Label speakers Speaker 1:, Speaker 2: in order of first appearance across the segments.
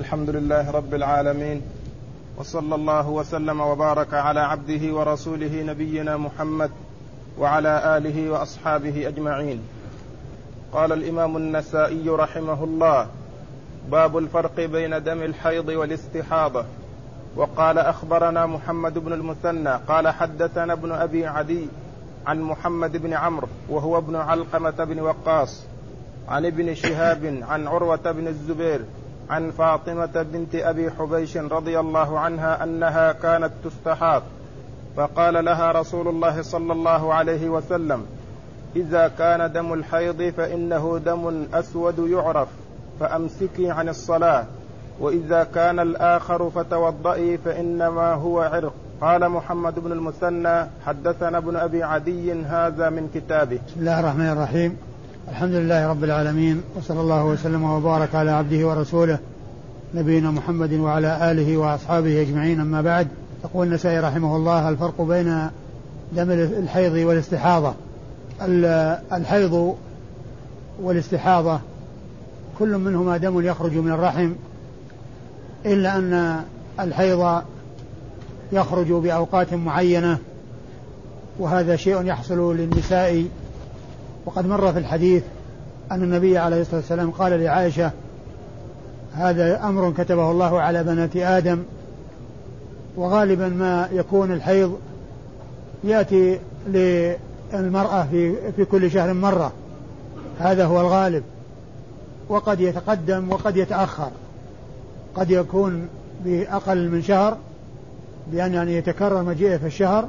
Speaker 1: الحمد لله رب العالمين وصلى الله وسلم وبارك على عبده ورسوله نبينا محمد وعلى آله وأصحابه أجمعين. قال الإمام النسائي رحمه الله باب الفرق بين دم الحيض والاستحاضة. وقال أخبرنا محمد بن المثنى قال حدثنا ابن أبي عدي عن محمد بن عمرو وهو ابن علقمة بن وقاص عن ابن شهاب عن عروة بن الزبير عن فاطمة بنت أبي حبيش رضي الله عنها أنها كانت تستحاض فقال لها رسول الله صلى الله عليه وسلم إذا كان دم الحيض فإنه دم أسود يعرف فأمسكي عن الصلاة وإذا كان الآخر فتوضئي فإنما هو عرق. قال محمد بن المثنى حدثنا ابن أبي عدي هذا من كتابه.
Speaker 2: بسم الله الرحمن الرحيم. الحمد لله رب العالمين وصلى الله وسلم وبارك على عبده ورسوله نبينا محمد وعلى آله وأصحابه أجمعين. أما بعد يقول النسائي رحمه الله الفرق بين دم الحيض والاستحاضة. الحيض والاستحاضة كل منهما دم يخرج من الرحم إلا أن الحيض يخرج بأوقات معينة وهذا شيء يحصل للنساء وقد مر في الحديث أن النبي عليه الصلاة والسلام قال لعائشة هذا أمر كتبه الله على بنات آدم وغالبا ما يكون الحيض يأتي للمرأة في, في كل شهر مرة. هذا هو الغالب. وقد يتقدم وقد يتأخر. قد يكون بأقل من شهر بأن يعني يتكرر مجيئه في الشهر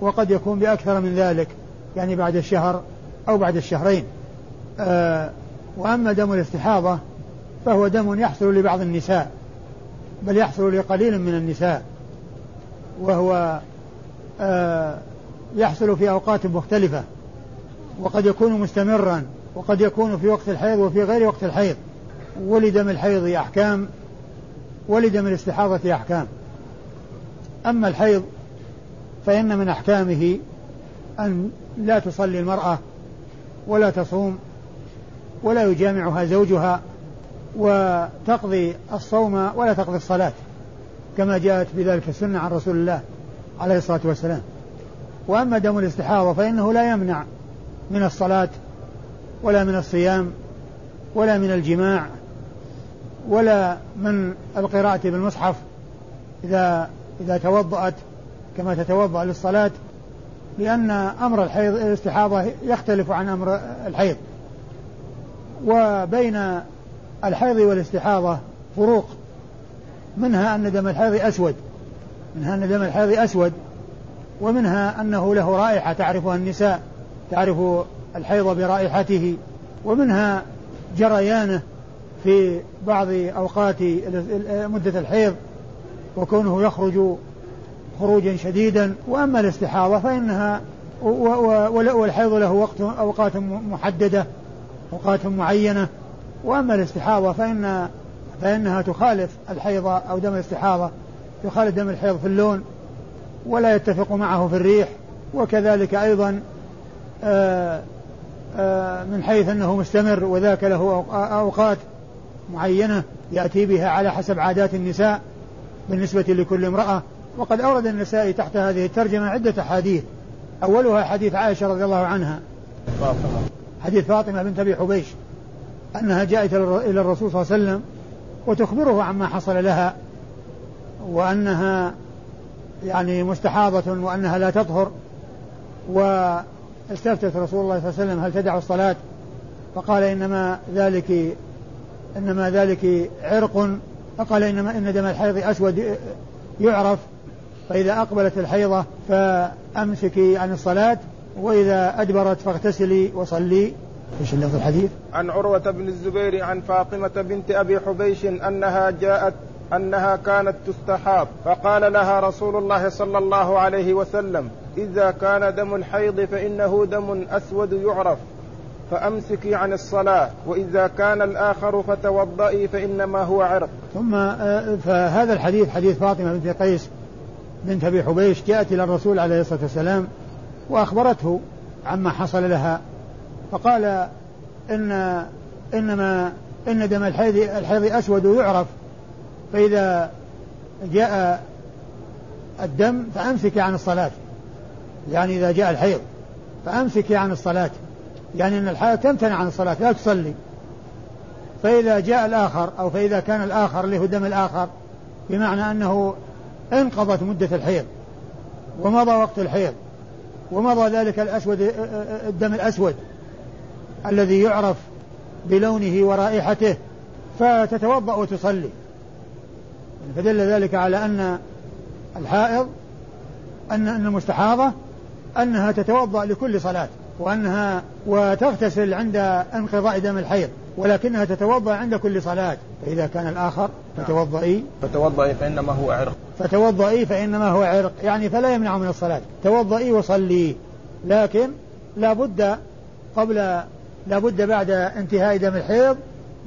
Speaker 2: وقد يكون بأكثر من ذلك يعني بعد الشهر أو بعد الشهرين. آه وأما دم الاستحاضة فهو دم يحصل لبعض النساء بل يحصل لقليل من النساء. وهو آه يحصل في أوقات مختلفة وقد يكون مستمرا وقد يكون في وقت الحيض وفي غير وقت الحيض. ولدم الحيض أحكام ولدم الاستحاضة أحكام. أما الحيض فإن من أحكامه أن لا تصلي المرأة ولا تصوم ولا يجامعها زوجها وتقضي الصوم ولا تقضي الصلاة كما جاءت بذلك السنة عن رسول الله عليه الصلاة والسلام. وأما دم الاستحاضة فإنه لا يمنع من الصلاة ولا من الصيام ولا من الجماع ولا من القراءة بالمصحف إذا إذا توضأت كما تتوضأ للصلاة لأن أمر الحيض الاستحاضة يختلف عن أمر الحيض. وبين الحيض والاستحاضة فروق. منها أن دم الحيض أسود. منها أن دم الحيض أسود. ومنها أنه له رائحة تعرفها النساء تعرف الحيض برائحته. ومنها جريانة في بعض أوقات مدة الحيض وكونه يخرج خروجا شديدا وأما الاستحاضة فإنها والحيض له وقت أوقات محددة أوقات معينة. وأما الاستحاضة فان فإنها تخالف الحيض أو دم الاستحاضة يخالف دم الحيض في اللون ولا يتفق معه في الريح. وكذلك أيضا آآ آآ من حيث أنه مستمر وذاك له أوقات معينة يأتي بها على حسب عادات النساء بالنسبة لكل امرأة. وقد أورد النسائي تحت هذه الترجمة عدة أحاديث. أولها حديث عائشة رضي الله عنها. حديث فاطمة بنت أبي حبيش أنها جاءت إلى الرسول صلى الله عليه وسلم وتخبره عما حصل لها وأنها يعني مستحاضة وأنها لا تطهر واستفتت رسول الله صلى الله عليه وسلم هل تدع الصلاة؟ فقال إنما ذلك إنما ذلك عرق فقال إنما إن دم الحيض أسود يعرف فإذا أقبلت الحيضة فأمسكي عن الصلاة وإذا أدبرت فاغتسلي وصلي إيش اللفظ الحديث؟
Speaker 1: عن عروة بن الزبير عن فاطمة بنت أبي حبيش أنها جاءت أنها كانت تستحاض فقال لها رسول الله صلى الله عليه وسلم إذا كان دم الحيض فإنه دم أسود يعرف فأمسكي عن الصلاة وإذا كان الآخر فتوضئي فإنما هو عرق
Speaker 2: ثم آه، فهذا الحديث حديث فاطمة بنت قيس بنت أبي حبيش جاءت إلى الرسول عليه الصلاة والسلام وأخبرته عما حصل لها فقال إن إنما إن دم الحيض الحيض أسود يعرف فإذا جاء الدم فأمسك عن الصلاة يعني إذا جاء الحيض فأمسك عن الصلاة يعني أن الحائض تمتنع عن الصلاة لا تصلي. فإذا جاء الآخر أو فإذا كان الآخر اللي هو الدم الآخر بمعنى أنه انقضت مدة الحيض. ومضى وقت الحيض. ومضى ذلك الأسود الدم الأسود الذي يعرف بلونه ورائحته فتتوضأ وتصلي. فدل ذلك على أن الحائض أن أن المستحاضة أنها تتوضأ لكل صلاة وأنها وتغتسل عند انقضاء دم الحيض ولكنها تتوضأ عند كل صلاة. فإذا كان الآخر فتوضئي.
Speaker 1: فتوضئي فإنما هو عرق.
Speaker 2: فتوضئي فإنما هو عرق. يعني فلا يمنع من الصلاة. توضئي وصلي. لكن لا بد قبل لا بد بعد انتهاء دم الحيض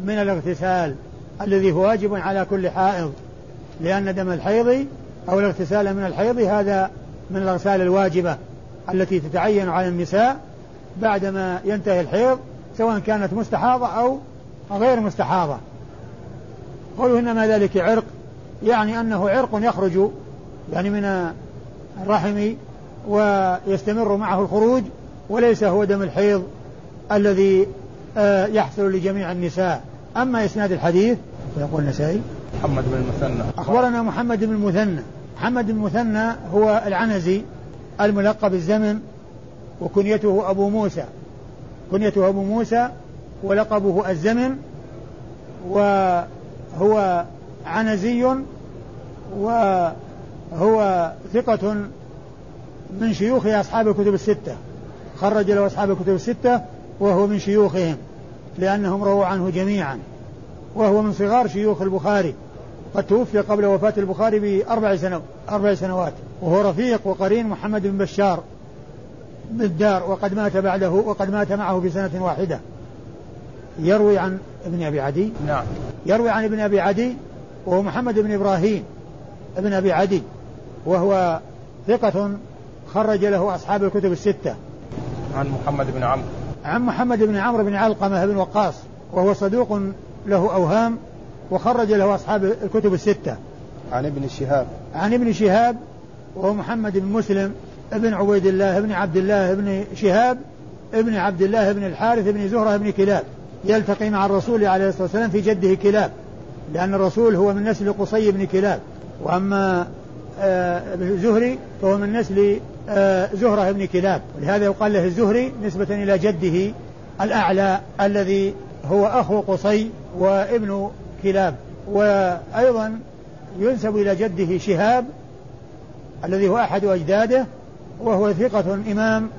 Speaker 2: من الاغتسال الذي هو واجب على كل حائض. لأن دم الحيض أو الاغتسال من الحيض هذا من الأغسال الواجبة التي تتعين على النساء بعدما ينتهي الحيض سواء كانت مستحاضة أو غير مستحاضة. قولوا إنما ذلك عرق يعني أنه عرق يخرج يعني من الرحم ويستمر معه الخروج وليس هو دم الحيض الذي آه، يحصل لجميع النساء. أما إسناد الحديث فيقول النسائي
Speaker 1: محمد بن المثنى.
Speaker 2: أخبرنا محمد بن المثنى. محمد بن المثنى هو العنزي الملقب الزمن وكنيته أبو موسى. كنيته أبو موسى ولقبه الزمن وهو عنزي وهو ثقة من شيوخ أصحاب الكتب الستة. خرج له أصحاب الكتب الستة وهو من شيوخهم لأنهم رووا عنه جميعا. وهو من صغار شيوخ البخاري. قد توفي قبل وفاة البخاري بأربع سنوات أربع سنوات. وهو رفيق وقرين محمد بن بشار بالدار وقد مات بعده وقد مات معه في سنة واحدة. يروي عن ابن أبي عدي.
Speaker 1: نعم.
Speaker 2: يروي عن ابن أبي عدي وهو محمد بن إبراهيم ابن أبي عدي وهو ثقة خرج له أصحاب الكتب الستة.
Speaker 1: عن محمد بن عمرو.
Speaker 2: عن محمد بن عمرو بن علقمة بن وقاص وهو صدوق له أوهام وخرج له أصحاب الكتب الستة.
Speaker 1: عن ابن شهاب.
Speaker 2: عن ابن شهاب وهو محمد بن مسلم ابن عبيد الله ابن عبد الله ابن شهاب ابن عبد الله ابن الحارث ابن زهرة ابن كلاب. يلتقي مع الرسول عليه الصلاة والسلام في جده كلاب لأن الرسول هو من نسل قصي بن كلاب وأما آه زهري فهو من نسل آه زهرة بن كلاب ولهذا يقال له الزهري نسبة إلى جده الأعلى الذي هو أخو قصي وابن كلاب وأيضا ينسب إلى جده شهاب الذي هو أحد أجداده وهو ثقة إمام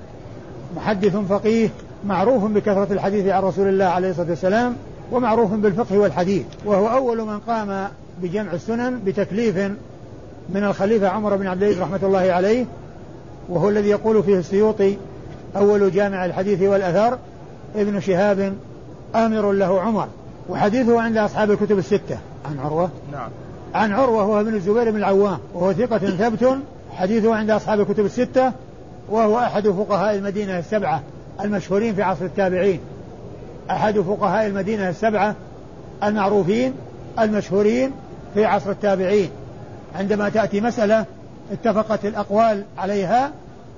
Speaker 2: محدث فقيه معروف بكثرة الحديث عن رسول الله عليه الصلاة والسلام ومعروف بالفقه والحديث. وهو أول من قام بجمع السنن بتكليف من الخليفة عمر بن عبد العزيز رحمة الله عليه وهو الذي يقول فيه السيوطي أول جامع الحديث والأثر ابن شهاب آمر له عمر. وحديثه عند أصحاب الكتب الستة. عن عروة؟
Speaker 1: نعم.
Speaker 2: عن عروة وهو ابن الزبير بن العوام وهو ثقة ثبت حديثه عند أصحاب الكتب الستة وهو أحد فقهاء المدينة السبعة. المشهورين في عصر التابعين. أحد فقهاء المدينة السبعة المعروفين المشهورين في عصر التابعين. عندما تأتي مسألة اتفقت الأقوال عليها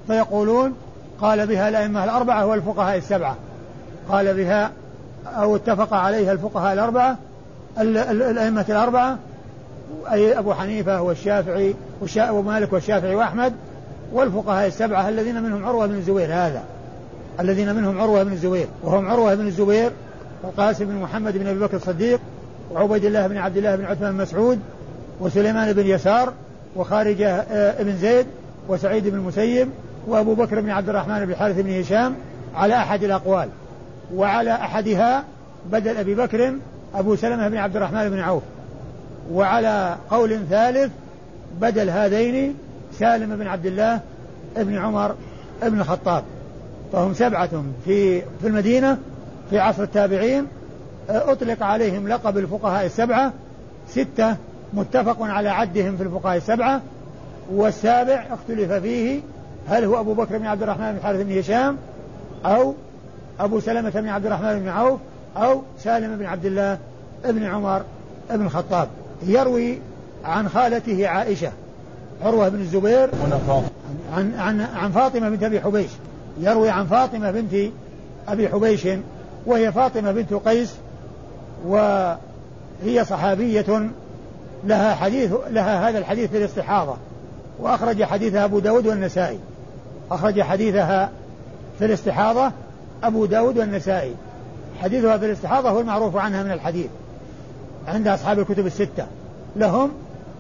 Speaker 2: فيقولون قال بها الأئمة الأربعة والفقهاء السبعة. قال بها أو اتفق عليها الفقهاء الأربعة الأئمة الأربعة أي أبو حنيفة والشافعي ومالك والشافعي وأحمد والفقهاء السبعة الذين منهم عروة بن الزبير. هذا. الذين منهم عروة بن الزبير. وهم عروة بن الزبير وقاسم بن محمد بن أبي بكر الصديق وعبيد الله بن عبد الله بن عثمان بن مسعود وسليمان بن يسار وخارجة آه، بن زيد وسعيد بن المسيب وأبو بكر بن عبد الرحمن بن الحارث بن هشام على أحد الأقوال. وعلى أحدها بدل أبي بكر أبو سلمة بن عبد الرحمن بن عوف. وعلى قول ثالث بدل هذين سالم بن عبد الله بن عمر بن الخطاب. فهم سبعة في في المدينة في عصر التابعين أطلق عليهم لقب الفقهاء السبعة ستة متفق على عدهم في الفقهاء السبعة والسابع اختلف فيه هل هو أبو بكر بن عبد الرحمن بن الحارث بن هشام أو أبو سلمة بن عبد الرحمن بن عوف أو سالم بن عبد الله بن عمر بن الخطاب. يروي عن خالته عائشة عروة بن الزبير عن عن عن فاطمة بنت أبي حبيش. يروي عن فاطمة بنت أبي حبيش وهي فاطمة بنت قيس وهي صحابية لها حديث لها هذا الحديث في الاستحاضة وأخرج حديثها أبو داود والنسائي. أخرج حديثها في الاستحاضة أبو داود والنسائي. حديثها في الاستحاضة هو المعروف عنها من الحديث عند أصحاب الكتب الستة. لهم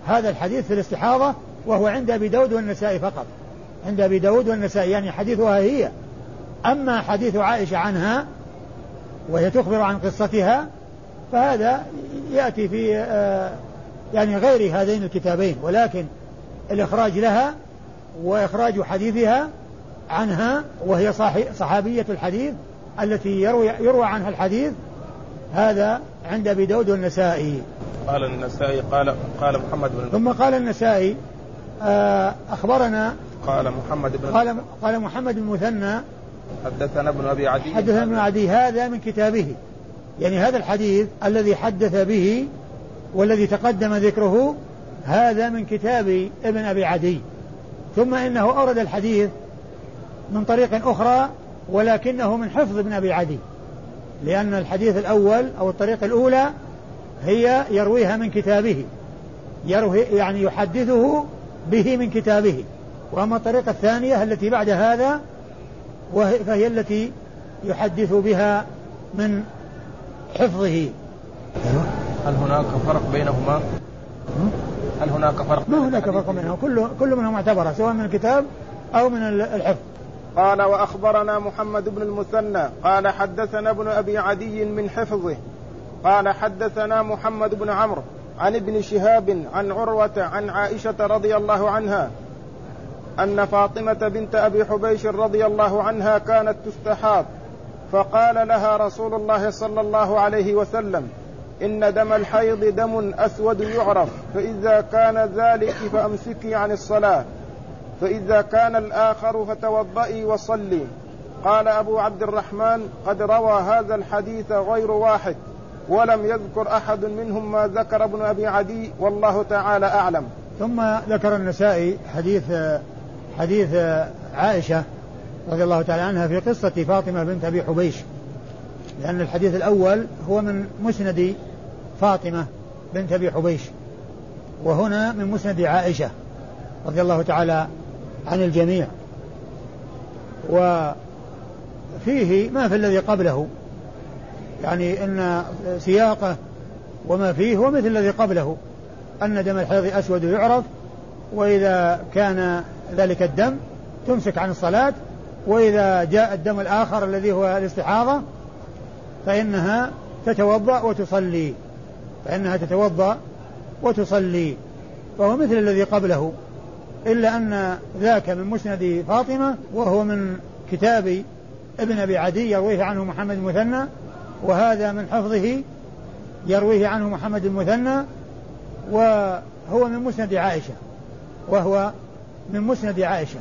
Speaker 2: هذا الحديث في الاستحاضة وهو عند أبي داود والنسائي فقط. عند أبي داود والنسائي يعني حديثها هي. أما حديث عائشة عنها وهي تخبر عن قصتها فهذا يأتي في آه، يعني غير هذين الكتابين ولكن الإخراج لها وإخراج حديثها عنها وهي صحابية الحديث التي يروي, يروى عنها الحديث هذا عند أبي داود والنسائي.
Speaker 1: قال النسائي قال قال محمد بن
Speaker 2: ثم قال النسائي آه، أخبرنا
Speaker 1: قال محمد بن
Speaker 2: قال قال محمد بن مثنى
Speaker 1: حدثنا ابن أبي عدي.
Speaker 2: حدثنا ابن عدي. هذا من كتابه. يعني هذا الحديث الذي حدث به والذي تقدم ذكره هذا من كتاب ابن أبي عدي. ثم إنه أورد الحديث من طريق أخرى ولكنه من حفظ ابن أبي عدي. لأن الحديث الأول أو الطريقة الأولى هي يرويها من كتابه. يروي يعني يحدثه به من كتابه. وأما الطريقة الثانية التي بعد هذا فهي التي يحدث بها من حفظه.
Speaker 1: هل هناك فرق بينهما؟ هل هناك فرق
Speaker 2: ما هناك فرق بينهما. كل كل منهم معتبرة سواء من الكتاب أو من الحفظ.
Speaker 1: قال وأخبرنا محمد بن المثنى. قال حدثنا ابن أبي عدي من حفظه. قال حدثنا محمد بن عمرو عن ابن شهاب عن عروة عن عائشة رضي الله عنها أن فاطمة بنت أبي حبيش رضي الله عنها كانت تستحاض فقال لها رسول الله صلى الله عليه وسلم إن دم الحيض دم أسود يعرف فإذا كان ذلك فأمسكي عن الصلاة فإذا كان الآخر فتوضئي وصلي. قال أبو عبد الرحمن قد روى هذا الحديث غير واحد ولم يذكر أحد منهم ما ذكر ابن أبي عدي والله تعالى أعلم.
Speaker 2: ثم ذكر النسائي حديث حديث عائشة رضي الله تعالى عنها في قصة فاطمة بنت أبي حبيش. لأن الحديث الأول هو من مسند فاطمة بنت أبي حبيش وهنا من مسند عائشة رضي الله تعالى عن الجميع. وفيه ما في الذي قبله يعني إن سياقه وما فيه هو مثل الذي قبله أن دم الحيض أسود يعرف وإذا كان ذلك الدم تمسك عن الصلاة وإذا جاء الدم الآخر الذي هو الاستحاضة فإنها تتوضأ وتصلي. فإنها تتوضأ وتصلي. فهو مثل الذي قبله إلا أن ذاك من مسند فاطمة وهو من كتاب ابن أبي عدي يرويه عنه محمد المثنى وهذا من حفظه يرويه عنه محمد المثنى وهو من مسند عائشة وهو من مسند عائشة.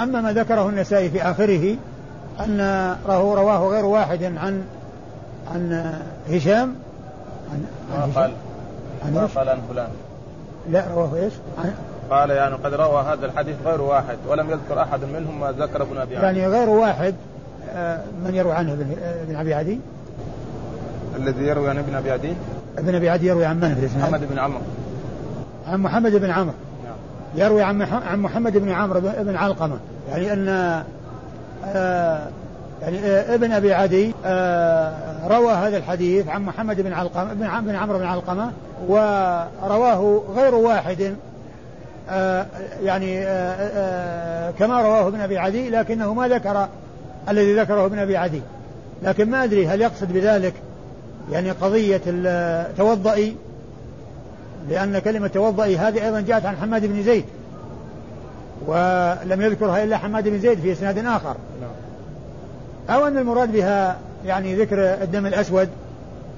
Speaker 2: أما ما ذكره النسائي في آخره أن رواه غير واحد عن عن هشام.
Speaker 1: عن, عن قال؟ عن قال عن فلان.
Speaker 2: لا رواه إيش؟
Speaker 1: قال يعني قد روى هذا الحديث غير واحد ولم يذكر أحد منهم ما ذكر ابن أبي
Speaker 2: عدي. يعني غير واحد آه، من يروي عنه ابن أبي عدي؟
Speaker 1: الذي يروي عن ابن أبي عدي؟
Speaker 2: ابن أبي عدي يروي عن من في
Speaker 1: الإسناد؟ محمد بن عمرو.
Speaker 2: عن محمد بن عمرو. يروي عن محمد بن عمرو بن علقمة. يعني أن آه يعني آه ابن أبي عدي آه روى هذا الحديث عن محمد بن علقمة بن عمرو بن علقمة ورواه غير واحد يعني كما رواه ابن أبي عدي لكنه ما ذكر الذي ذكره ابن أبي عدي. لكن ما أدري هل يقصد بذلك يعني قضية توضئي لأن كلمة توضئي هذه أيضا جاءت عن حماد بن زيد ولم يذكرها إلا حماد بن زيد في إسناد آخر. أو أن المراد بها يعني ذكر الدم الأسود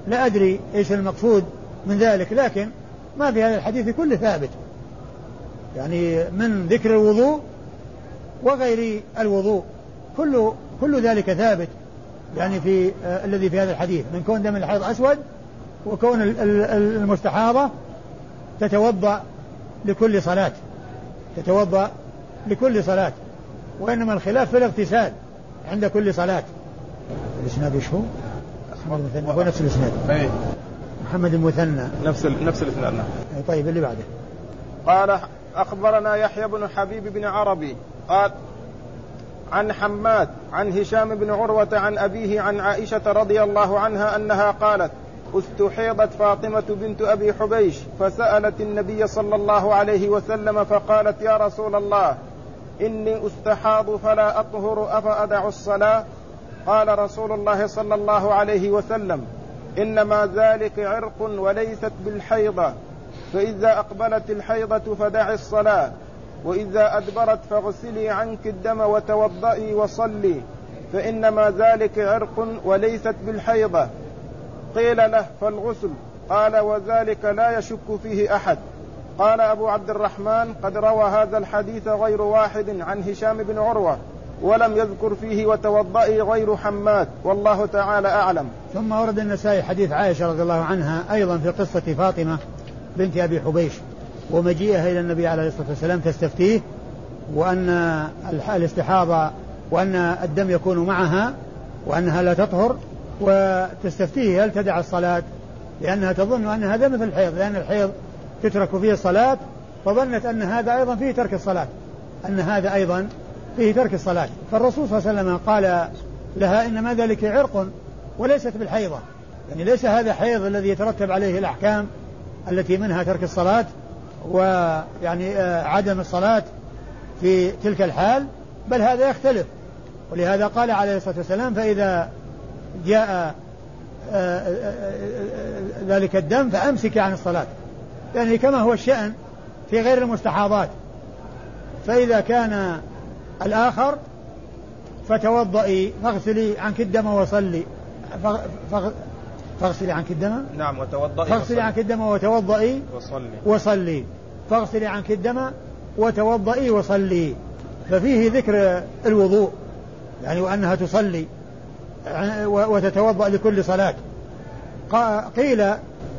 Speaker 2: لا أدري إيش المقصود من ذلك لكن ما في هذا الحديث كله ثابت. يعني من ذكر الوضوء وغير الوضوء كل كل ذلك ثابت. يعني في آه الذي في هذا الحديث من كون دم الحيض أسود وكون المستحاضة تتوضأ لكل صلاة. تتوضأ لكل صلاة. وإنما الخلاف في الاغتسال عند كل صلاة. الإسناد إيش هو؟ هو نفس الإسناد. أي محمد المثنى.
Speaker 1: نفس نفس الإسناد نعم.
Speaker 2: طيب اللي بعده.
Speaker 1: قال أخبرنا يحيى بن حبيب بن عربي. قال عن حماد عن هشام بن عروة عن أبيه عن عائشة رضي الله عنها أنها قالت استحيضت فاطمة بنت أبي حبيش فسألت النبي صلى الله عليه وسلم فقالت يا رسول الله إني أستحاض فلا أطهر أفأدع الصلاة؟ قال رسول الله صلى الله عليه وسلم إنما ذلك عرق وليست بالحيضة فإذا أقبلت الحيضة فدع الصلاة وإذا أدبرت فاغسلي عنك الدم وتوضئي وصلي فإنما ذلك عرق وليست بالحيضة. قيل له فالغسل. قال وذلك لا يشك فيه أحد. قال أبو عبد الرحمن قد روى هذا الحديث غير واحد عن هشام بن عروة ولم يذكر فيه وتوضئي غير حماد والله تعالى أعلم.
Speaker 2: ثم ورد النسائي حديث عائشة رضي الله عنها أيضا في قصة فاطمة بنت أبي حبيش ومجيئها إلى النبي عليه الصلاة والسلام تستفتيه وأن الاستحاضة وأن الدم يكون معها وأنها لا تطهر وتستفتيه هل تدع الصلاة؟ لأنها تظن أن هذا مثل الحيض لأن الحيض تترك فيه الصلاة فظنت أن هذا أيضا فيه ترك الصلاة أن هذا أيضا فيه ترك الصلاة. فالرسول صلى الله عليه وسلم قال لها إنما ذلك عرق وليست بالحيضة. يعني ليس هذا حيض الذي يترتب عليه الأحكام التي منها ترك الصلاة ويعني آه، عدم الصلاة في تلك الحال بل هذا يختلف. ولهذا قال عليه الصلاة والسلام فإذا جاء آه، آه، ذلك الدم فأمسك عن الصلاة. يعني كما هو الشأن في غير المستحاضات. فإذا كان الآخر فتوضئي فاغسلي عنك الدم وصلي. فاغسلي عنك الدم؟
Speaker 1: نعم وتوضئي
Speaker 2: فاغسلي عنك الدم وتوضئي
Speaker 1: وصلي.
Speaker 2: وصلي. فاغسلي عنك الدم وتوضئي وصلي. ففيه ذكر الوضوء يعني وأنها تصلي. وتتوضأ لكل صلاة. قيل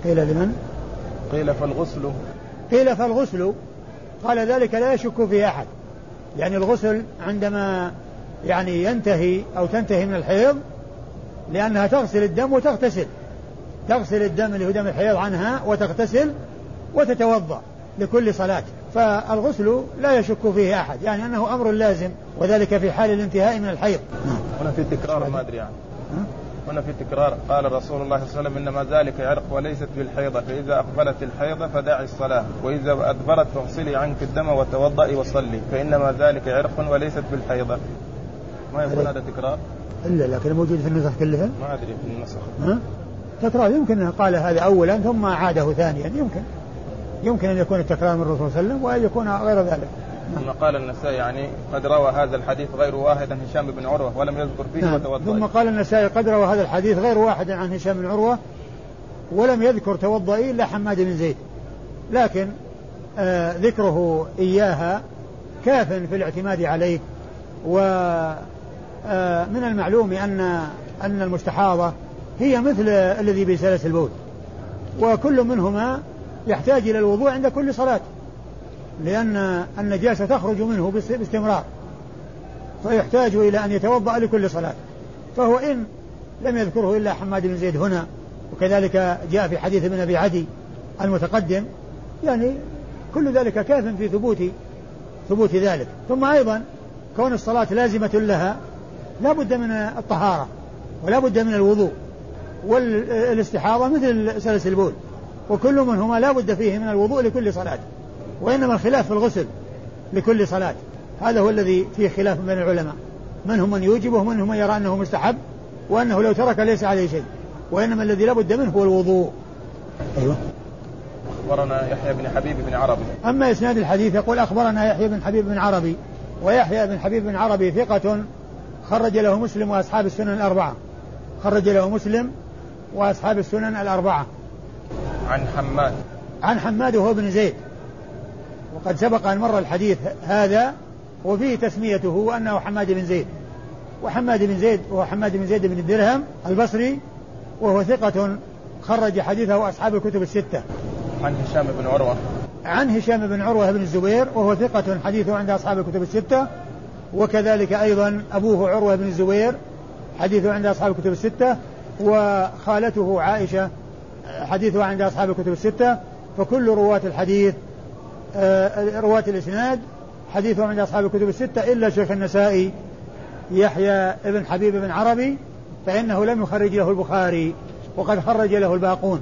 Speaker 2: قيل لمن؟
Speaker 1: قيل فالغسل.
Speaker 2: قيل فالغسل. قال ذلك لا يشك فيه أحد. يعني الغسل عندما يعني ينتهي أو تنتهي من الحيض لأنها تغسل الدم وتغتسل. تغسل الدم اللي هو دم الحيض عنها وتغتسل وتتوضأ لكل صلاة. فالغسل لا يشك فيه أحد يعني أنه أمر لازم وذلك في حال الانتهاء من الحيض.
Speaker 1: هنا في تكرار ما أدري يعني. هنا في تكرار. قال رسول الله صلى الله عليه وسلم إنما ذلك عرق وليست بالحيضه فإذا أقبلت الحيضه فدعي الصلاة وإذا أدبرت فاغسلي عنك الدم وتوضئي وصلي فإنما ذلك عرق وليست بالحيضه ما يكون هذا تكرار؟
Speaker 2: إلا لكن موجود في النسخ كلها؟
Speaker 1: ما أدري في النسخ.
Speaker 2: ها؟ تكرار يمكن قال هذا اولا ثم عاده ثانيا يمكن. يمكن أن يكون التكرار من الرسول صلى الله عليه وسلم وأن يكون غير ذلك.
Speaker 1: ثم قال النسائي يعني قد روى هذا الحديث غير واحد عن هشام بن عروة ولم يذكر فيه نعم.
Speaker 2: توضأ ثم قال النسائي قد روى هذا الحديث غير واحد عن هشام بن عروة ولم يذكر توضئي إلا حماد بن زيد. لكن آه ذكره إياها كاف في الاعتماد عليه و آه من المعلوم أن أن المستحاضة هي مثل الذي بسلس البول. وكل منهما يحتاج إلى الوضوء عند كل صلاة لأن النجاسة تخرج منه باستمرار فيحتاج إلى أن يتوضأ لكل صلاة. فهو إن لم يذكره إلا حماد بن زيد هنا وكذلك جاء في حديث ابن أبي عدي المتقدم يعني كل ذلك كاف في ثبوت ثبوت ذلك. ثم أيضا كون الصلاة لازمة لها لا بد من الطهارة ولا بد من الوضوء والاستحاضة مثل سلس البول. وكل منهما لا بد فيه من الوضوء لكل صلاة وإنما الخلاف في الغسل لكل صلاة. هذا هو الذي فيه خلاف بين العلماء. منهم من يوجبه ومنهم من يرى أنه مستحب وأنه لو ترك ليس عليه شيء. وإنما الذي لا بد منه هو الوضوء.
Speaker 1: أيوة. أخبرنا يحيى بن حبيب بن عربي.
Speaker 2: أما إسناد الحديث يقول أخبرنا يحيى بن حبيب بن عربي ويحيى بن حبيب بن عربي ثقة خرج له مسلم وأصحاب السنن الأربعة. خرج له مسلم وأصحاب السنن الأربعة.
Speaker 1: عن حماد.
Speaker 2: عن حماد وهو بن زيد. وقد سبق أن مر الحديث هذا وفيه تسميته وأنه حماد بن زيد. وحماد بن زيد وهو حماد بن زيد بن الدرهم البصري وهو ثقة خرج حديثه أصحاب الكتب الستة.
Speaker 1: عن هشام بن عروة.
Speaker 2: عن هشام بن عروة بن الزبير وهو ثقة حديثه عند أصحاب الكتب الستة. وكذلك أيضا أبوه عروة بن الزبير حديثه عند أصحاب الكتب الستة. وخالته عائشة حديثه عند أصحاب الكتب الستة فكل رواة الحديث آه، رواة الإسناد حديثه عند أصحاب الكتب الستة إلا شيخ النسائي يحيى بن حبيب بن عربي فإنه لم يخرج له البخاري وقد خرج له الباقون.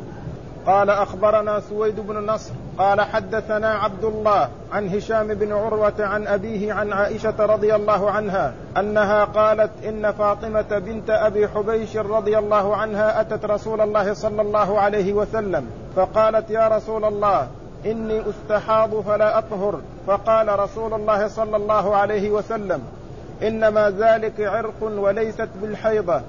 Speaker 1: قال أخبرنا سويد بن النصر قال حدثنا عبد الله عن هشام بن عروة عن أبيه عن عائشة رضي الله عنها أنها قالت إن فاطمة بنت أبي حبيش رضي الله عنها أتت رسول الله صلى الله عليه وسلم فقالت يا رسول الله إني أستحاض فلا أطهر فقال رسول الله صلى الله عليه وسلم إنما ذلك عرق وليست بالحيضة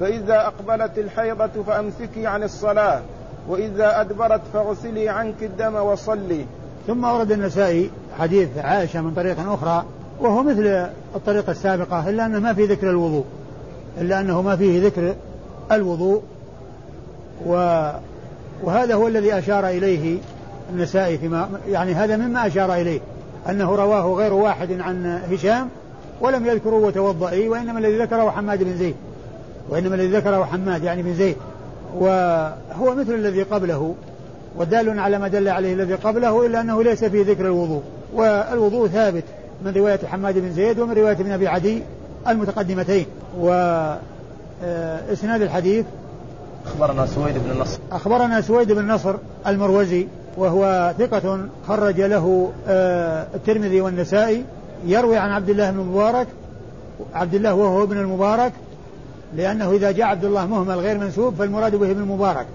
Speaker 1: فإذا أقبلت الحيضة فأمسكي عن الصلاة وإذا أدبرت فاغسلي عنك الدم وصلي.
Speaker 2: ثم ورد النسائي حديث عائشة من طريق أخرى وهو مثل الطريقة السابقة إلا أنه ما في ذكر الوضوء إلا أنه ما فيه ذكر الوضوء. و وهذا هو الذي أشار إليه النسائي فيما يعني هذا مما أشار إليه أنه رواه غير واحد عن هشام ولم يذكروا وتوضئي وإنما الذي ذكره حماد بن زيد وإنما الذي ذكره حماد يعني بن زيد. وهو مثل الذي قبله ودال على ما دل عليه الذي قبله إلا أنه ليس فيه ذكر الوضوء. والوضوء ثابت من رواية حماد بن زيد ومن رواية ابن أبي عدي المتقدمتين. وإسناد آه، الحديث
Speaker 1: أخبرنا سويد بن النصر
Speaker 2: أخبرنا سويد بن نصر المروزي وهو ثقة خرج له آه، الترمذي والنسائي يروي عن عبد الله بن المبارك عبد الله وهو ابن المبارك لأنه إذا جاء عبد الله مهمل غير منسوب فالمراد به ابن المبارك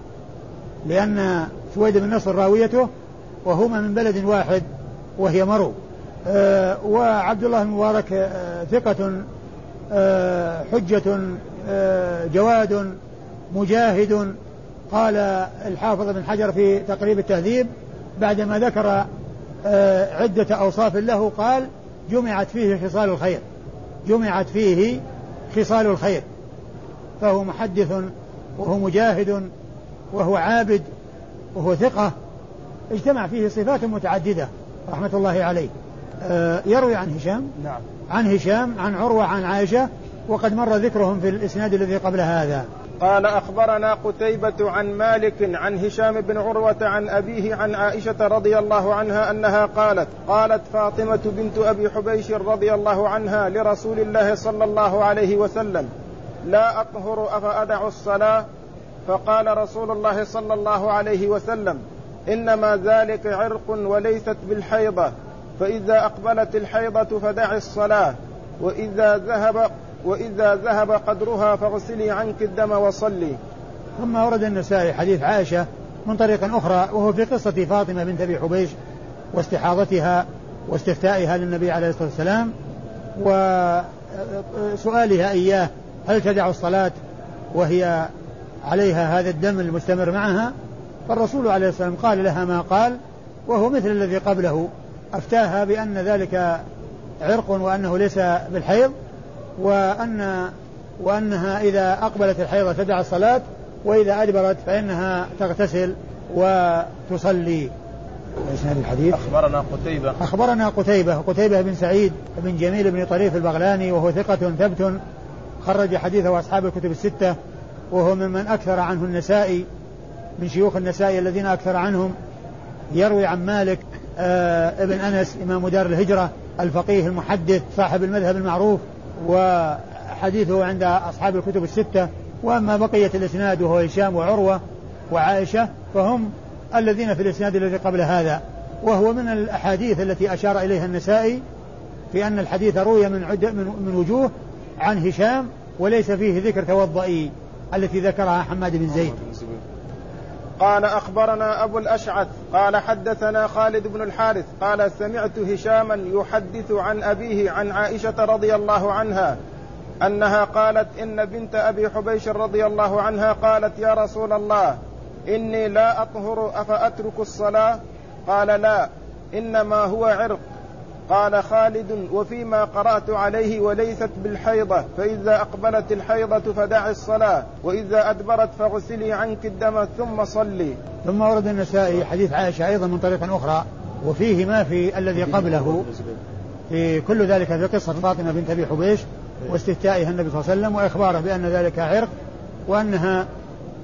Speaker 2: لأن سويد بن نصر راويته وهما من بلد واحد وهي مرو. آه وعبد الله المبارك آه ثقة آه حجة آه جواد مجاهد. قال الحافظ بن حجر في تقريب التهذيب بعدما ذكر آه عدة أوصاف له قال جمعت فيه خصال الخير. جمعت فيه خصال الخير. فهو محدث وهو مجاهد وهو عابد وهو ثقة. اجتمع فيه صفات متعددة رحمة الله عليه. آه يروي عن هشام.
Speaker 1: نعم.
Speaker 2: عن هشام عن عروة عن عائشة وقد مر ذكرهم في الإسناد الذي قبل هذا.
Speaker 1: قال أخبرنا قتيبة عن مالك عن هشام بن عروة عن أبيه عن عائشة رضي الله عنها أنها قالت قالت فاطمة بنت أبي حبيش رضي الله عنها لرسول الله صلى الله عليه وسلم لا أطهر أفأدع الصلاة؟ فقال رسول الله صلى الله عليه وسلم إنما ذلك عرق وليست بالحيضة فإذا أقبلت الحيضة فدع الصلاة وإذا ذهب وإذا ذهب قدرها فاغسلي عنك الدم وصلي.
Speaker 2: ثم ورد النسائي حديث عائشة من طريق أخرى وهو في قصة فاطمة بنت أبي حبيش واستحاضتها واستفتائها للنبي عليه الصلاة والسلام وسؤالها إياه هل تدع الصلاة وهي عليها هذا الدم المستمر معها؟ فالرسول عليه الصلاة والسلام قال لها ما قال وهو مثل الذي قبله. أفتاها بأن ذلك عرق وأنه ليس بالحيض وأن وأنها إذا أقبلت الحيضة تدع الصلاة وإذا أدبرت فإنها تغتسل وتصلي.
Speaker 1: إسناد الحديث. أخبرنا قتيبة.
Speaker 2: أخبرنا قتيبة قتيبة بن سعيد بن جميل بن طريف البغلاني وهو ثقة ثبت خرج حديثه أصحاب الكتب الستة وهو ممن أكثر عنه النسائي من شيوخ النسائي الذين أكثر عنهم يروي عن مالك آه ابن أنس إمام دار الهجرة الفقيه المحدث صاحب المذهب المعروف وحديثه عند أصحاب الكتب الستة وأما بقية الإسناد وهو هشام وعروة وعائشة فهم الذين في الإسناد الذي قبل هذا. وهو من الأحاديث التي أشار إليها النسائي في أن الحديث روي من عدة من, من وجوه عن هشام وليس فيه ذكر توضئي التي ذكرها حماد بن زيد.
Speaker 1: قال أخبرنا أبو الأشعث قال حدثنا خالد بن الحارث قال سمعت هشاما يحدث عن أبيه عن عائشة رضي الله عنها أنها قالت إن بنت أبي حبيش رضي الله عنها قالت يا رسول الله إني لا أطهر أفأترك الصلاة؟ قال لا إنما هو عرق. قال خالد وفيما قرأت عليه وليست بالحيضة فإذا أقبلت الحيضة فدع الصلاة وإذا أدبرت فاغسلي عنك الدم ثم صلي.
Speaker 2: ثم ورد النسائي حديث عائشة أيضا من طريق أخرى وفيه ما في الذي قبله. في كل ذلك في قصة فاطمة بنت أبي حبيش واستفتائها النبي صلى الله عليه وسلم وإخباره بأن ذلك عرق وأنها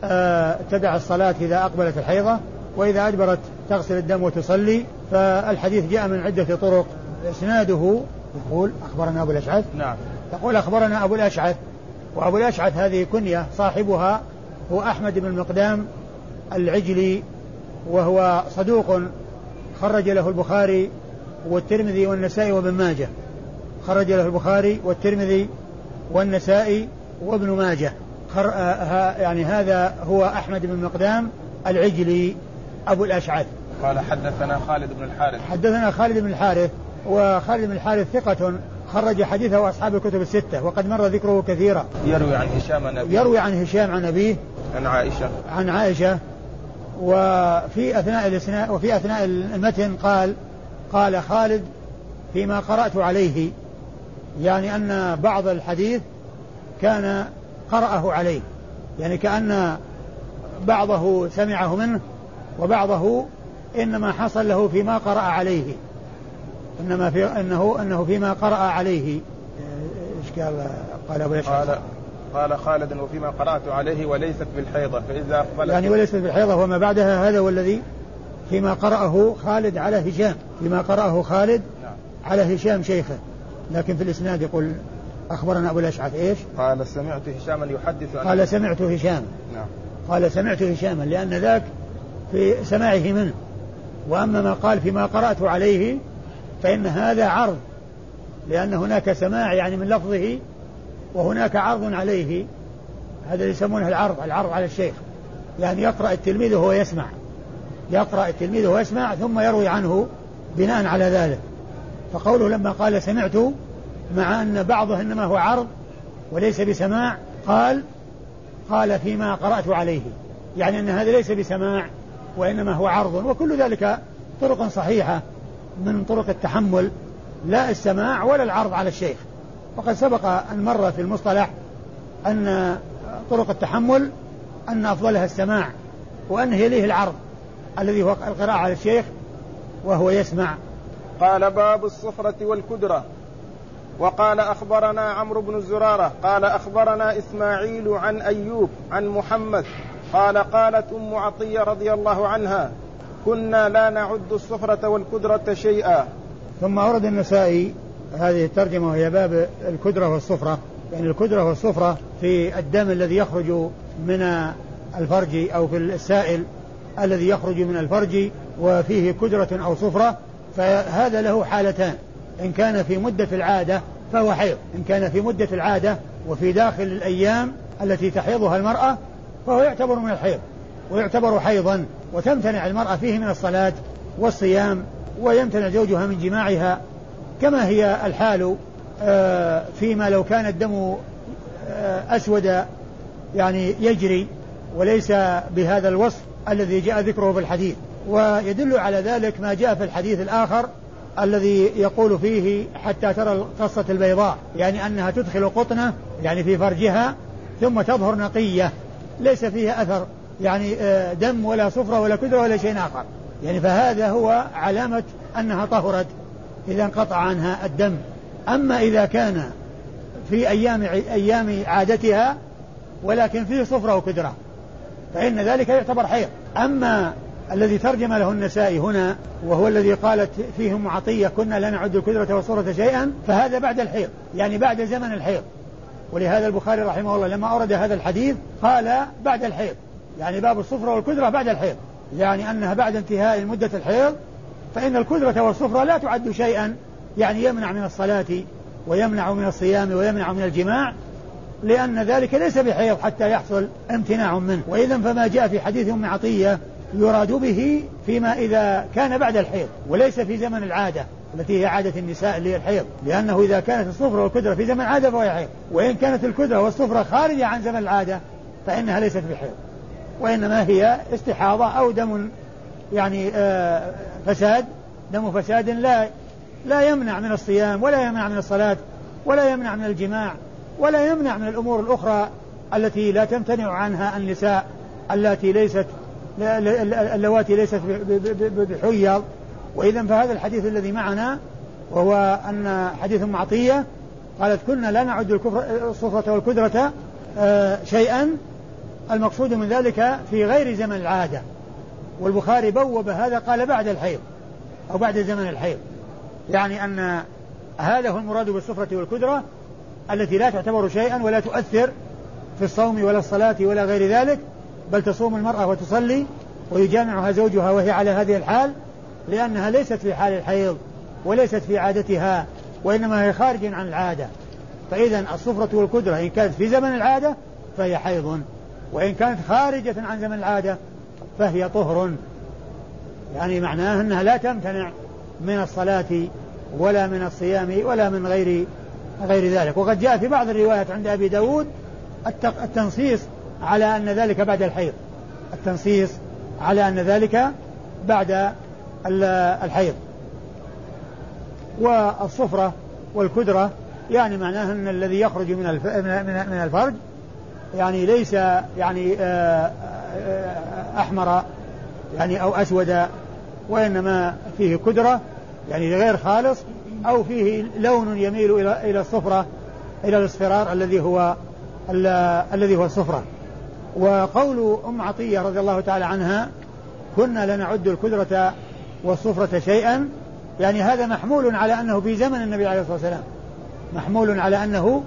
Speaker 2: آه تدع الصلاة إذا أقبلت الحيضة وإذا أدبرت تغسل الدم وتصلي فالحديث جاء من عدة طرق. إسناده يقول أخبرنا أبو الأشعث.
Speaker 1: نعم.
Speaker 2: يقول أخبرنا أبو الأشعث. وأبو الأشعث هذه كنية صاحبها هو أحمد بن المقدام العجلي وهو صدوق خرج له البخاري والترمذي والنسائي وابن ماجه. خرج له البخاري والترمذي والنسائي وابن ماجه. خر... آه يعني هذا هو أحمد بن مقدام العجلي. أبو الأشعث.
Speaker 1: قال حدثنا خالد بن الحارث.
Speaker 2: حدثنا خالد بن الحارث. وخالد بن الحارث ثقة خرج حديثه أصحاب الكتب الستة وقد مر ذكره كثيرا.
Speaker 1: يروي عن هشام عن أبيه.
Speaker 2: يروي عن هشام عن أبيه.
Speaker 1: عن عائشة.
Speaker 2: عن عائشة. وفي أثناء الإسناء وفي أثناء المتن قال قال خالد فيما قرأت عليه. يعني أن بعض الحديث كان قرأه عليه. يعني كأن بعضه سمعه منه وبعضه إنما حصل له فيما قرأ عليه. إنما في أنه أنه فيما قرأ عليه. إيش قال قال أبو
Speaker 1: قال قال خالد وفيما قرأت عليه وليست بالحيضة فإذا أقبلت
Speaker 2: يعني وليست بالحيضة وما بعدها هذا والذي فيما قرأه خالد على هشام. فيما قرأه خالد
Speaker 1: نعم.
Speaker 2: على هشام شيخه. لكن في الإسناد يقول أخبرنا أبو الأشعث إيش؟
Speaker 1: قال سمعت هشاما يحدث عن
Speaker 2: قال سمعت هشام.
Speaker 1: نعم.
Speaker 2: قال سمعت هشاما لأن ذاك في سماعه منه. وأما ما قال فيما قرأت عليه فإن هذا عرض لأن هناك سماع يعني من لفظه وهناك عرض عليه. هذا يسمونه العرض العرض على الشيخ. يعني يقرأ التلميذ وهو يسمع. يقرأ التلميذ وهو يسمع ثم يروي عنه بناء على ذلك. فقوله لما قال سمعت مع أن بعضه إنما هو عرض وليس بسماع قال قال فيما قرأت عليه. يعني أن هذا ليس بسماع وإنما هو عرض وكل ذلك طرق صحيحة. من طرق التحمل لا السماع ولا العرض على الشيخ. وقد سبق أن مر في المصطلح أن طرق التحمل أن أفضلها السماع وأن يليه العرض الذي هو القراءة على الشيخ وهو يسمع.
Speaker 1: قال باب الصفرة والكدرة. وقال أخبرنا عمرو بن زرارة قال أخبرنا إسماعيل عن أيوب عن محمد قال قالت أم عطية رضي الله عنها كنا لا نعد الصفرة والكدرة شيئا.
Speaker 2: ثم أورد النسائي هذه الترجمة وهي باب الكدرة والصفرة. يعني الكدرة والصفرة في الدم الذي يخرج من الفرج أو في السائل الذي يخرج من الفرج وفيه كدرة أو صفرة فهذا له حالتان. إن كان في مدة العادة فهو حيض. إن كان في مدة العادة وفي داخل الأيام التي تحيضها المرأة فهو يعتبر من الحيض. ويعتبر حيضا. وتمتنع المرأة فيه من الصلاة والصيام ويمتنع زوجها من جماعها. كما هي الحال آه، فيما لو كان الدم آه، أسود يعني يجري وليس بهذا الوصف الذي جاء ذكره في الحديث. ويدل على ذلك ما جاء في الحديث الآخر الذي يقول فيه حتى ترى القصة البيضاء. يعني أنها تدخل قطنة يعني في فرجها ثم تظهر نقية. ليس فيها أثر. يعني آه، دم ولا صفرة ولا كدرة ولا شيء آخر. يعني فهذا هو علامة أنها طهرت إذا انقطع عنها الدم. أما إذا كان في أيام أيام عادتها ولكن فيه صفرة وكدرة فإن ذلك يعتبر حيض. أما الذي ترجم له النسائي هنا وهو الذي قالت فيه معطية كنا لا نعد الكدرة والصورة شيئا فهذا بعد الحيض يعني بعد زمن الحيض. ولهذا البخاري رحمه الله لما أورد هذا الحديث قال بعد الحيض. يعني باب الصفرة والكدرة بعد الحيض. يعني أنها بعد انتهاء مدة الحيض فإن الكدرة والصفرة لا تعد شيئا يعني يمنع من الصلاة ويمنع من الصيام ويمنع من الجماع لأن ذلك ليس بحيض حتى يحصل امتناع منه. وإذا فما جاء في حديث أم عطية يراد به فيما إذا كان بعد الحيض وليس في زمن العادة التي هي عادة النساء اللي هي الحيض لأنه إذا كانت الصفرة والكدرة في زمن العادة فهي حيض. وإن كانت الكدرة والصفرة خارجة عن زمن العادة فإنها ليست بحيض. وإنما هي استحاضة أو دم يعني آه فساد. دم فساد لا لا يمنع من الصيام ولا يمنع من الصلاة ولا يمنع من الجماع ولا يمنع من الأمور الأخرى التي لا تمتنع عنها النساء التي ليست اللواتي ليست بحيض. وإذا فهذا الحديث الذي معنا وهو أن حديث معطية قالت كنا لا نعد الكفر الصفرة والكدرة آه، شيئا المقصود من ذلك في غير زمن العادة. والبخاري بوب هذا قال بعد الحيض أو بعد زمن الحيض. يعني أن هذا هو المراد بالصفرة والكدرة التي لا تعتبر شيئا ولا تؤثر في الصوم ولا الصلاة ولا غير ذلك بل تصوم المرأة وتصلي ويجامعها زوجها وهي على هذه الحال لأنها ليست في حال الحيض وليست في عادتها وإنما هي خارج عن العادة. فإذا الصفرة والكدرة إن كانت في زمن العادة فهي حيض. وإن كانت خارجة عن زمن العادة فهي طهر. يعني معناه أنها لا تمتنع من الصلاة ولا من الصيام ولا من غير غير ذلك. وقد جاء في بعض الروايات عند أبي داود التنصيص على أن ذلك بعد الحيض. التنصيص على أن ذلك بعد الحيض. والصفرة والكدرة يعني معناه أن الذي يخرج من من الفرج يعني ليس يعني آه، آه، أحمر يعني أو أسود وإنما فيه كدرة يعني غير خالص أو فيه لون يميل إلى إلى الصفرة إلى الاصفرار الذي هو الذي هو الصفرة. وقول أم عطية رضي الله تعالى عنها كنا لنعد الكدرة والصفرة شيئا. يعني هذا محمول على أنه في زمن النبي عليه الصلاة والسلام. محمول على أنه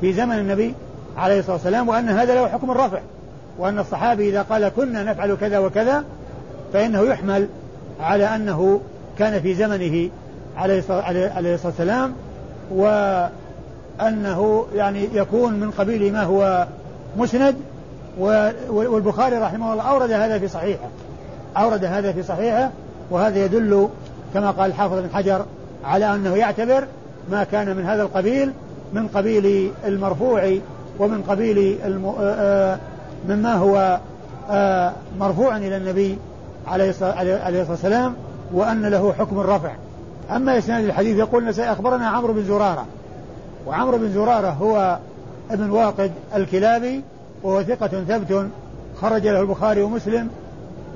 Speaker 2: في زمن النبي عليه الصلاة والسلام وأن هذا له حكم الرفع وأن الصحابي إذا قال كنا نفعل كذا وكذا فإنه يحمل على أنه كان في زمنه عليه الصلاة والسلام وأنه يعني يكون من قبيل ما هو مسند. والبخاري رحمه الله أورد هذا في صحيحه. أورد هذا في صحيحه وهذا يدل كما قال الحافظ بن حجر على أنه يعتبر ما كان من هذا القبيل من قبيل المرفوع ومن قبيل الم... مما هو مرفوع إلى النبي عليه الصلاة والسلام وأن له حكم الرفع. أما إسناد الحديث يقول أخبرنا عمرو بن زرارة. وعمرو بن زرارة هو ابن واقد الكلابي وهو ثقة ثبت خرج له البخاري ومسلم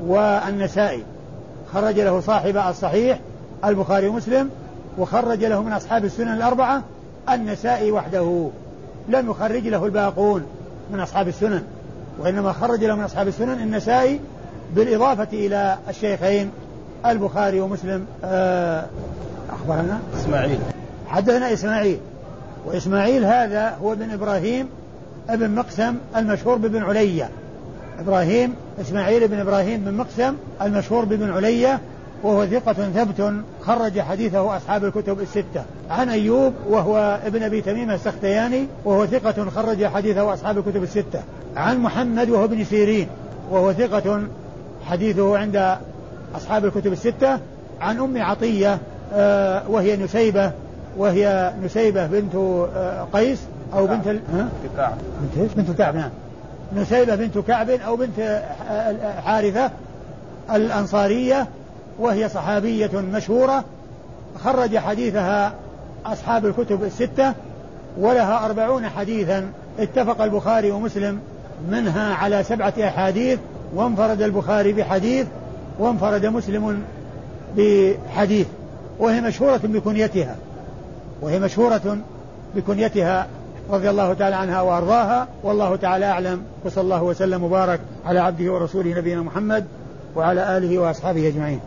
Speaker 2: والنسائي. خرج له صاحب الصحيح البخاري ومسلم وخرج له من أصحاب السنن الأربعة النسائي وحده. لم يخرج له الباقون من أصحاب السنن وإنما خرج له من أصحاب السنن النسائي بالإضافة إلى الشيخين البخاري ومسلم. آه أخبرنا؟
Speaker 1: إسماعيل.
Speaker 2: حدثنا إسماعيل وإسماعيل هذا هو ابن إبراهيم ابن مقسم المشهور بابن عليا. إبراهيم إسماعيل بن إبراهيم بن مقسم المشهور بابن عليا وهو ثقة ثبت خرج حديثه أصحاب الكتب الستة. عن أيوب وهو ابن أبي تميم السختياني وهو ثقة خرج حديثه أصحاب الكتب الستة. عن محمد وهو ابن سيرين وهو ثقة حديثه عند أصحاب الكتب الستة. عن أم عطية آه، وهي نسيبة وهي نسيبة بنت آه، قيس أو بنت ال... ها؟ كعب. بنت بنت كعب نعم. نسيبة بنت كعب أو بنت حارثة الأنصارية وهي صحابية مشهورة خرج حديثها أصحاب الكتب الستة ولها أربعون حديثا اتفق البخاري ومسلم منها على سبعة أحاديث وانفرد البخاري بحديث وانفرد مسلم بحديث وهي مشهورة بكنيتها وهي مشهورة بكنيتها رضي الله تعالى عنها وأرضاها والله تعالى أعلم وصلى الله وسلم وبارك على عبده ورسوله نبينا محمد وعلى آله وأصحابه أجمعين.